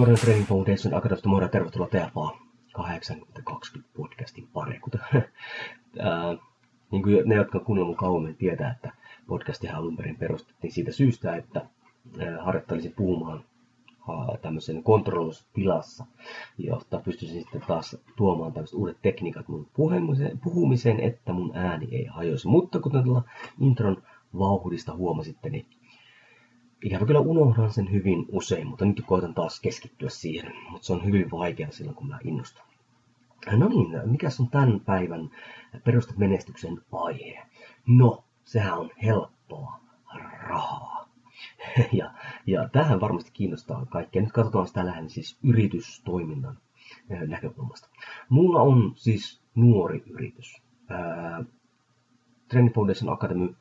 Korhonen Training Foundation Akademista Mora, tervetuloa TFA 8020 podcastin pariin. Kuten, ää, niin kuin ne, jotka kuunnellut mun kauemmin, tietää, että podcastihan alun perin perustettiin siitä syystä, että harjoittelisin puhumaan tämmöisen kontrollustilassa, jotta pystyisin sitten taas tuomaan tämmöiset uudet tekniikat mun puhumiseen, että mun ääni ei hajoisi. Mutta kuten tällä intron vauhdista huomasitte, niin ikävä kyllä unohdan sen hyvin usein, mutta nyt koitan taas keskittyä siihen. Mutta se on hyvin vaikea silloin, kun mä innostun. No niin, mikä on tämän päivän perustat menestyksen aihe? No, sehän on helppoa rahaa. ja, ja tähän varmasti kiinnostaa kaikkia. Nyt katsotaan sitä lähinnä siis yritystoiminnan näkökulmasta. Mulla on siis nuori yritys. Training Foundation Academy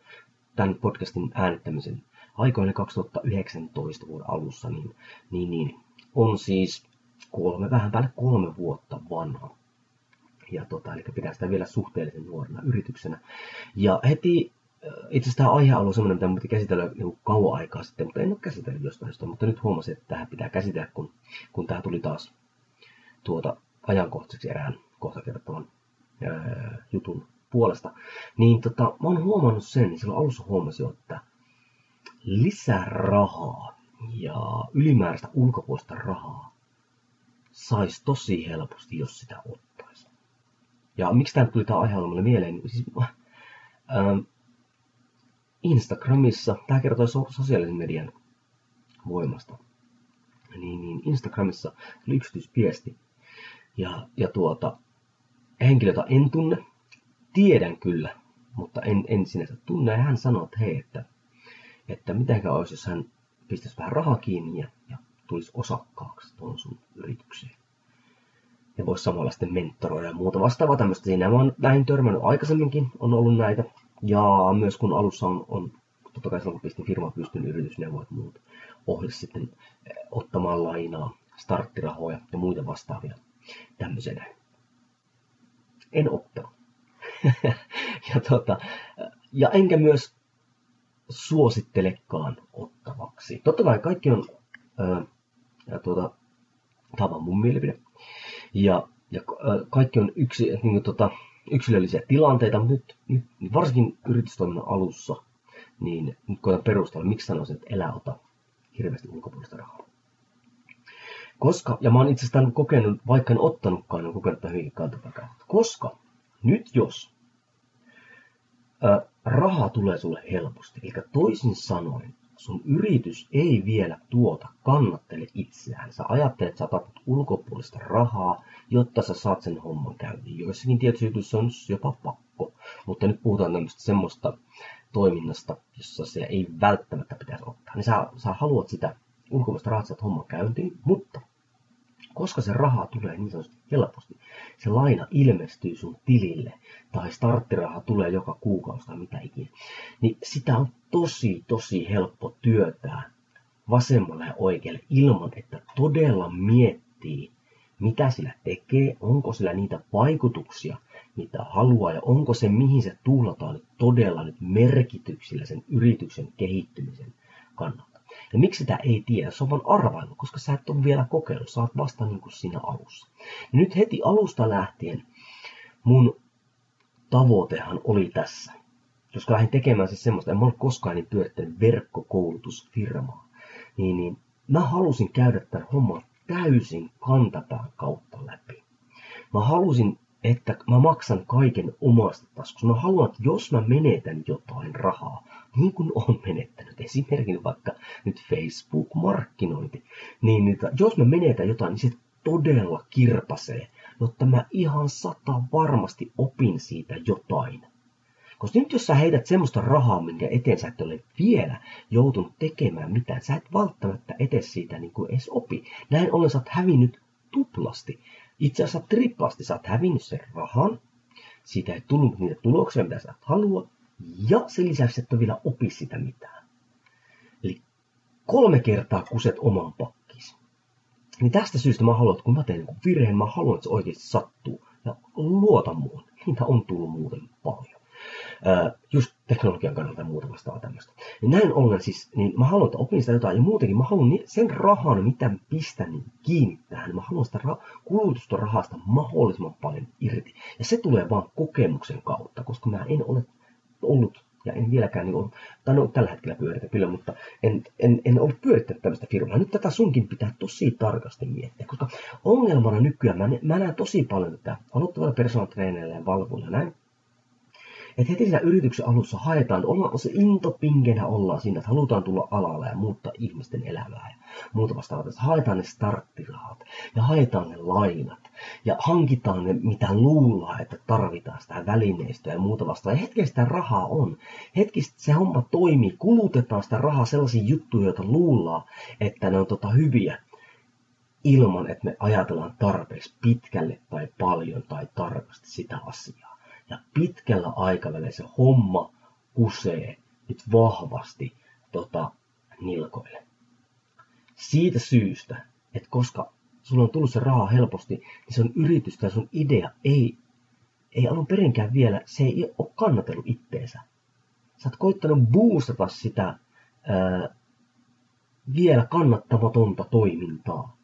tämän podcastin äänittämisen aikoina 2019 vuoden alussa, niin, niin, niin on siis kolme, vähän päälle kolme vuotta vanha. Ja tota, eli pitää sitä vielä suhteellisen nuorena yrityksenä. Ja heti äh, itse asiassa tämä aihe on sellainen, mitä piti käsitellä niin kauan aikaa sitten, mutta en ole käsitellyt jostain syystä, mutta nyt huomasin, että tähän pitää käsitellä, kun, kun tämä tuli taas tuota ajankohtaiseksi erään kohta kertovan ää, jutun puolesta. Niin tota, mä oon huomannut sen, niin silloin alussa huomasin, että lisärahaa ja ylimääräistä ulkopuolista rahaa saisi tosi helposti, jos sitä ottaisi. Ja miksi tämä tuli tämä mulle mieleen? Siis, äh, Instagramissa, tämä kertoo sosiaalisen median voimasta. Niin, niin Instagramissa tuli yksityisviesti. Ja, ja tuota, henkilö, jota en tunne, tiedän kyllä, mutta en, en sinänsä tunne. Ja hän sanoi, että hei, että että mitenkä olisi, jos hän pistäisi vähän rahaa kiinni ja, ja tulisi osakkaaksi tuon sun yritykseen. Ja voisi samalla sitten mentoroida ja muuta vastaavaa tämmöistä siinä. Mä oon näihin törmännyt aikaisemminkin, on ollut näitä. Ja myös kun alussa on, on totta kai silloin kun pistin firma pystyn yritysneuvot muut, ohjasi sitten eh, ottamaan lainaa, starttirahoja ja muita vastaavia tämmöisenä. En ottanut. ja, tota, ja enkä myös suosittelekaan ottavaksi. Totta kai kaikki on, ää, tuota, tämä on mun mielipide. Ja, ja ää, kaikki on yksi, niin kuin, tota, yksilöllisiä tilanteita, mutta nyt, nyt varsinkin yritystoiminnan alussa, niin nyt koitan perustella, miksi sanoisin, että elää ota hirveästi ulkopuolista rahaa. Koska, ja mä oon itse asiassa kokenut, vaikka en ottanutkaan, en kokenut tämän hyvinkin. Koska nyt jos raha tulee sulle helposti. Eli toisin sanoen, sun yritys ei vielä tuota kannattele itseään. Sä ajattelet, että sä otat ulkopuolista rahaa, jotta sä saat sen homman käyntiin. Joissakin tietyissä jutuissa on jopa pakko. Mutta nyt puhutaan tämmöistä semmoista toiminnasta, jossa se ei välttämättä pitäisi ottaa. Niin sä, sä haluat sitä ulkopuolista rahaa, että homman käyntiin, mutta koska se raha tulee niin sanotusti helposti, se laina ilmestyy sun tilille tai starttiraha tulee joka kuukausi tai mitä ikinä, niin sitä on tosi tosi helppo työtää vasemmalle ja oikealle ilman, että todella miettii, mitä sillä tekee, onko sillä niitä vaikutuksia, mitä haluaa ja onko se, mihin se tuhlataan nyt todella nyt merkityksillä sen yrityksen kehittymisen kannalta. Ja miksi sitä ei tiedä? Se on vain arvailu, koska sä et ole vielä kokeillut. Sä oot vasta niin kuin siinä alussa. Ja nyt heti alusta lähtien mun tavoitehan oli tässä. Koska lähdin tekemään siis semmoista, en mä ole koskaan niin pyörittänyt verkkokoulutusfirmaa. Niin, niin mä halusin käydä tämän homman täysin kantapään kautta läpi. Mä halusin, että mä maksan kaiken omasta taskusta. Mä haluan, että jos mä menetän jotain rahaa, niin kuin on menettänyt. Esimerkiksi vaikka nyt Facebook-markkinointi. Niin että jos me menetään jotain, niin se todella kirpasee, jotta mä ihan sata varmasti opin siitä jotain. Koska nyt jos sä heität semmoista rahaa, minkä eteen sä et ole vielä joutunut tekemään mitään, sä et välttämättä etes siitä niin kuin edes opi. Näin ollen sä oot hävinnyt tuplasti. Itse asiassa triplasti sä oot hävinnyt sen rahan, siitä ei tullut niitä tuloksia, mitä sä halua, ja sen lisäksi et ole vielä opi sitä mitään. Eli kolme kertaa kuset oman pakkis. Niin tästä syystä mä haluan, että kun mä teen virheen, mä haluan, että se oikeasti sattuu. Ja luota muun. Niitä on tullut muuten paljon just teknologian kannalta ja muuta vastaavaa tämmöistä. Ja näin ollen siis, niin mä haluan, että opin sitä jotain, ja muutenkin mä haluan sen rahan, mitä pistän niin kiinni tähän, mä haluan sitä ra- kulutusta rahasta mahdollisimman paljon irti. Ja se tulee vaan kokemuksen kautta, koska mä en ole ollut ja en vieläkään, niin ole, tai no, tällä hetkellä pyöritä kyllä, mutta en, en, en ole pyörittänyt tämmöistä firmaa. Nyt tätä sunkin pitää tosi tarkasti miettiä, koska ongelmana nykyään, mä, mä näen tosi paljon tätä. Aloittavalla personal trainerilla ja valvoilla näin, että heti siinä yrityksen alussa haetaan, ollaan se intopingenä ollaan siinä, että halutaan tulla alalle ja muuttaa ihmisten elämää ja muuta vastaavaa. Haetaan ne starttirahat ja haetaan ne lainat ja hankitaan ne, mitä luullaan, että tarvitaan sitä välineistöä ja muuta vastaavaa. Ja hetken sitä rahaa on. Hetkistä se homma toimii, kulutetaan sitä rahaa sellaisiin juttuihin, joita luullaan, että ne on tota hyviä ilman, että me ajatellaan tarpeeksi pitkälle tai paljon tai tarkasti sitä asiaa. Ja pitkällä aikavälillä se homma kusee nyt vahvasti tota, nilkoille. Siitä syystä, että koska sulla on tullut se raha helposti, niin se on yritys tai sun idea ei, ei alun perinkään vielä, se ei ole kannatellut itteensä. Sä oot koittanut boostata sitä ää, vielä kannattamatonta toimintaa.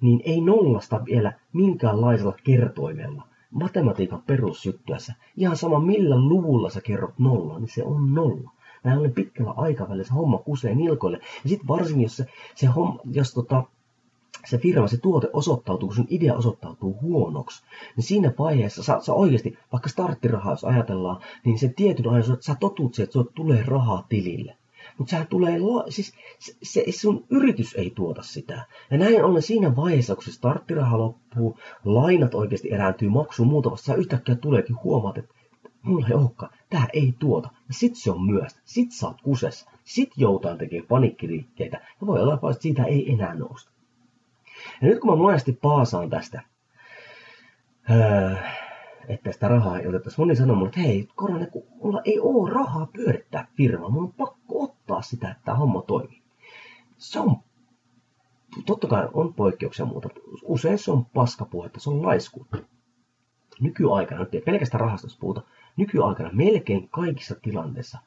Niin ei nollasta vielä minkäänlaisella kertoimella matematiikan perusjuttuessa. Ihan sama millä luvulla sä kerrot nolla, niin se on nolla. Näin ollen pitkällä aikavälillä se homma kusee nilkoille. Ja sitten varsinkin, jos, se, se homma, jos tota, se firma, se tuote osoittautuu, kun sun idea osoittautuu huonoksi, niin siinä vaiheessa sä, sä oikeasti, vaikka starttirahaa jos ajatellaan, niin sen tietyn ajan sä totut siihen, että tulee rahaa tilille. Mutta sehän tulee, siis se, se, sun yritys ei tuota sitä. Ja näin ollen siinä vaiheessa, kun se starttiraha loppuu, lainat oikeasti erääntyy maksuun muuta vasta, sä yhtäkkiä tuleekin huomaat, että mulla ei olekaan, tää ei tuota. Ja sit se on myös, sit sä oot kusessa, sit joutaan tekemään panikkiliikkeitä, ja voi olla, että siitä ei enää nousta. Ja nyt kun mä monesti paasaan tästä, öö, että sitä rahaa ei otettaisi. Moni sanoo mulle, että hei, korona, kun mulla ei ole rahaa pyörittää firmaa, mun on pakko sitä, että tämä homma toimii. Se on, totta kai on poikkeuksia muuta, usein se on paskapuhetta, se on laiskuutta. Nykyaikana, nyt ei pelkästään rahastosta puhuta, nykyaikana melkein kaikissa tilanteissa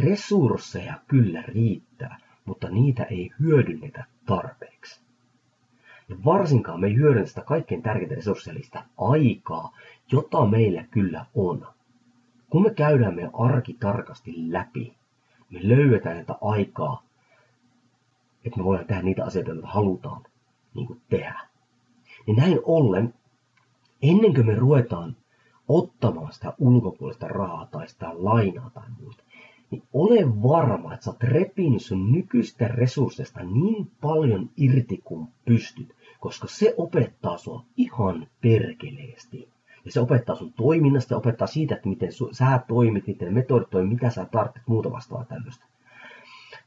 resursseja kyllä riittää, mutta niitä ei hyödynnetä tarpeeksi. Ja varsinkaan me ei hyödynnetä sitä kaikkein tärkeintä resurssia, aikaa, jota meillä kyllä on. Kun me käydään meidän arki tarkasti läpi, me löydetään näitä aikaa, että me voidaan tehdä niitä asioita, joita halutaan niin kuin tehdä. Niin näin ollen, ennen kuin me ruvetaan ottamaan sitä ulkopuolista rahaa tai sitä lainaa tai muuta, niin ole varma, että sä oot repinyt sun nykyistä resursseista niin paljon irti kuin pystyt, koska se opettaa sua ihan perkeleesti. Ja se opettaa sun toiminnasta, opettaa siitä, että miten su, sä toimit, miten metodit toimit, mitä sä tarvitset, muuta vastaavaa tämmöistä.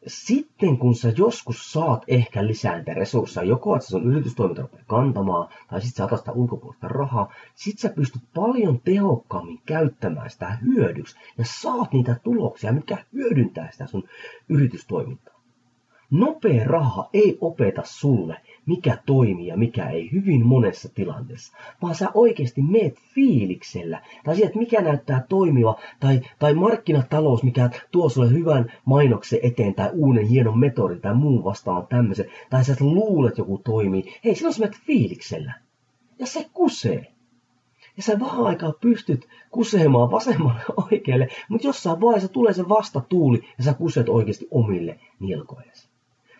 Sitten kun sä joskus saat ehkä lisää niitä resursseja, joko että sun yritystoiminta rupeaa kantamaan, tai sitten sä otat sitä ulkopuolista rahaa, sit sä pystyt paljon tehokkaammin käyttämään sitä hyödyksi, ja saat niitä tuloksia, mikä hyödyntää sitä sun yritystoimintaa. Nopea raha ei opeta sulle, mikä toimii ja mikä ei hyvin monessa tilanteessa, vaan sä oikeasti meet fiiliksellä, tai siitä, että mikä näyttää toimiva, tai, tai markkinatalous, mikä tuo sulle hyvän mainoksen eteen, tai uuden hienon metodin, tai muun vastaan tämmöisen, tai sä luulet joku toimii, hei, silloin sä meet fiiliksellä. Ja se kusee. Ja sä vähän aikaa pystyt kusemaan vasemmalle oikealle, mutta jossain vaiheessa tulee se vastatuuli ja sä kuset oikeasti omille nilkoillesi.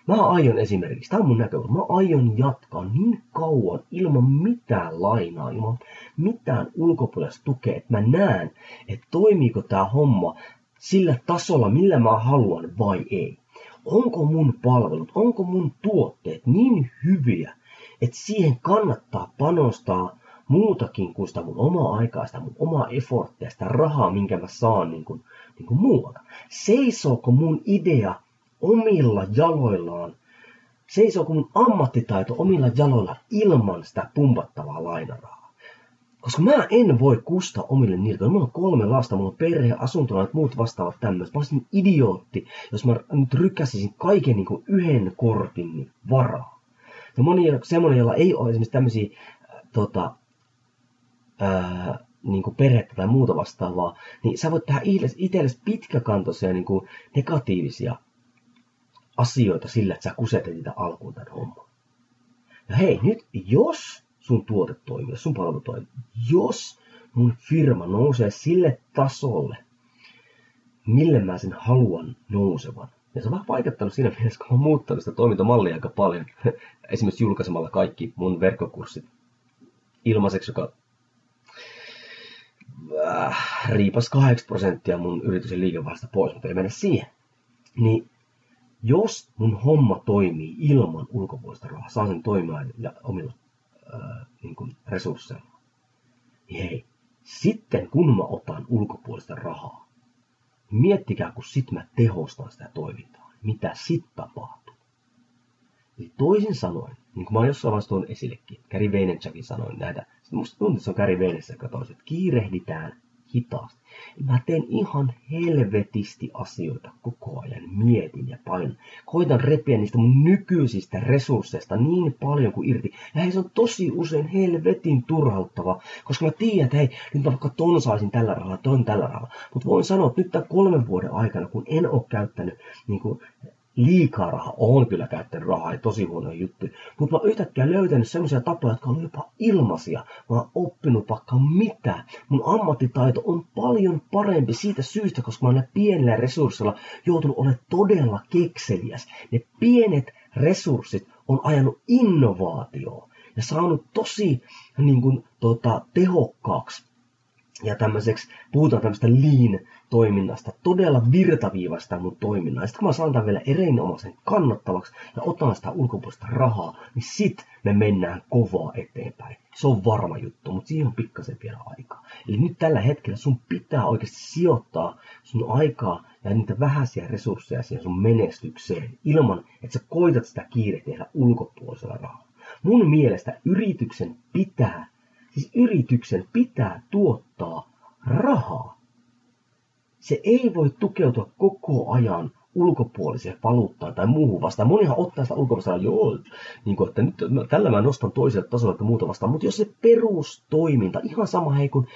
Mä aion esimerkiksi, tämä on mun näkökulma, mä aion jatkaa niin kauan ilman mitään lainaa, ilman mitään ulkopuolista tukea, että mä näen, että toimiiko tämä homma sillä tasolla, millä mä haluan vai ei. Onko mun palvelut, onko mun tuotteet niin hyviä, että siihen kannattaa panostaa muutakin kuin sitä mun omaa aikaa, sitä mun omaa efforttia, sitä rahaa, minkä mä saan niin kuin, niin kuin muualta. Seisooko mun idea omilla jaloillaan, seisooko mun ammattitaito omilla jaloilla ilman sitä pumpattavaa lainarahaa? Koska mä en voi kustaa omille niiltä. Mulla on kolme lasta, mulla on perhe, asuntona ja muut vastaavat tämmöiset. Mä olisin idiootti, jos mä nyt rykkäsisin kaiken niin kuin yhden kortin varaa. Ja moni semmoinen, jolla ei ole esimerkiksi tämmöisiä äh, tota, ää, niin kuin perhettä tai muuta vastaavaa, niin sä voit tehdä itsellesi pitkäkantoisia niin kuin negatiivisia asioita sillä, että sä kusetet niitä alkuun tämän homman. Ja hei, nyt jos sun tuote toimii, jos sun palvelu toimii, jos mun firma nousee sille tasolle, mille mä sen haluan nousevan, ja se on vähän vaikuttanut siinä mielessä, kun mä oon muuttanut sitä toimintamallia aika paljon. Esimerkiksi julkaisemalla kaikki mun verkkokurssit ilmaiseksi, joka äh, riipas 80 prosenttia mun yrityksen liikevaiheesta pois, mutta ei mennä siihen. Niin jos mun homma toimii ilman ulkopuolista rahaa, saa sen toimimaan ja omilla äh, niin kuin resursseilla, niin hei, sitten kun mä otan ulkopuolista rahaa, niin miettikää, kun sit mä tehostan sitä toimintaa, mitä sit tapahtuu. Eli toisin sanoen, niin kuin mä oon jossain vaiheessa tuon esillekin, Gary Vaynerchukkin sanoi näitä, musta tuntuu, että se on Gary Vaynerchuk, joka että kiirehditään hitaasti. Mä teen ihan helvetisti asioita koko ajan, mietin ja painan. Koitan repiä niistä mun nykyisistä resursseista niin paljon kuin irti. Ja hei, se on tosi usein helvetin turhauttava, koska mä tiedän, että hei, nyt mä vaikka ton saisin tällä rahalla, ton tällä rahalla. Mutta voin sanoa, että nyt tämän kolmen vuoden aikana, kun en ole käyttänyt niin kuin, liikaa rahaa. Olen kyllä käyttänyt rahaa ja tosi huonoja juttuja. Mutta mä yhtäkkiä löytänyt sellaisia tapoja, jotka on jopa ilmaisia. Mä oon oppinut vaikka mitä. Mun ammattitaito on paljon parempi siitä syystä, koska mä oon pienellä resursseilla joutunut olemaan todella kekseliäs. Ne pienet resurssit on ajanut innovaatioon ja saanut tosi niin kuin, tota, tehokkaaksi ja tämmöiseksi, puhutaan tämmöistä lean-toiminnasta, todella virtaviivasta mun toiminnan. Sitten kun mä saan tämän vielä erinomaisen kannattavaksi ja otan sitä ulkopuolista rahaa, niin sit me mennään kovaa eteenpäin. Se on varma juttu, mutta siihen on pikkasen vielä aikaa. Eli nyt tällä hetkellä sun pitää oikeasti sijoittaa sun aikaa ja niitä vähäisiä resursseja siihen sun menestykseen, ilman että sä koitat sitä kiire tehdä ulkopuolisella rahalla. Mun mielestä yrityksen pitää Siis yrityksen pitää tuottaa rahaa. Se ei voi tukeutua koko ajan ulkopuoliseen valuuttaan tai muuhun vastaan. Monihan ottaa sitä ulkopuolista, joo, niin kuin, että nyt tällä mä nostan toiselle tasolle että muuta vastaan. Mutta jos se perustoiminta, ihan sama hei kuin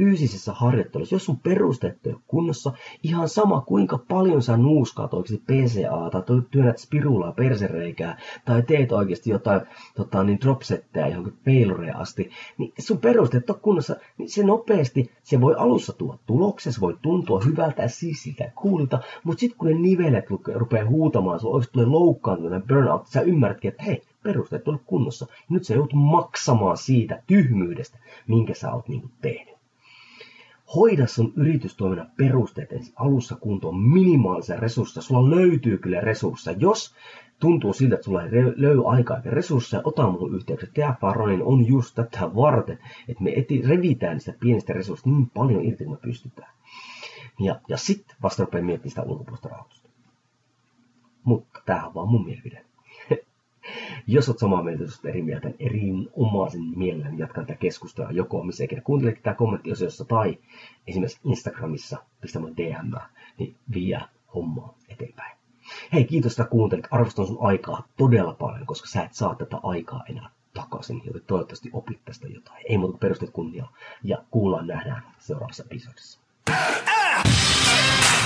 fyysisessä harjoittelussa, jos sun perusteet ei ole kunnossa, ihan sama kuinka paljon sä nuuskaat oikeasti PCA tai työnnät spirulaa persereikää tai teet oikeasti jotain tota, niin dropsetteja johonkin failureen asti, niin sun perusteet on kunnossa, niin se nopeasti, se voi alussa tuoda tuloksen, se voi tuntua hyvältä ja siistiltä kuulta, mutta sitten kun ne nivelet rupeaa huutamaan, oikeasti tulee loukkaantuminen, burnout, sä ymmärrätkin, että hei, perusteet on kunnossa. Ja nyt sä joudut maksamaan siitä tyhmyydestä, minkä sä oot niin tehnyt. Hoida sun yritystoiminnan perusteet ensin alussa kuntoon minimaalisia resursseja. Sulla löytyy kyllä resursseja. Jos tuntuu siltä, että sulla ei löydy aikaa eikä resursseja, ota mun yhteyksiä. Ronin on just tätä varten, että me eti, revitään niistä pienistä resursseista niin paljon irti kuin me pystytään. Ja, ja sitten vasta rupeaa miettimään sitä ulkopuolista rahoitusta. Tämähän on vaan mun mielipide. Jos olet samaa mieltä, jos eri mieltä, niin erinomaisen mielelläni jatkan tätä keskustelua joko missä ikinä kuuntelet tämä kommenttiosiossa tai esimerkiksi Instagramissa pistä mun DM, niin vie hommaa eteenpäin. Hei, kiitos, että kuuntelit. Arvostan sun aikaa todella paljon, koska sä et saa tätä aikaa enää takaisin, joten toivottavasti opit tästä jotain. Ei muuta perusteet kunnia ja kuullaan nähdään seuraavassa episodissa. Ah!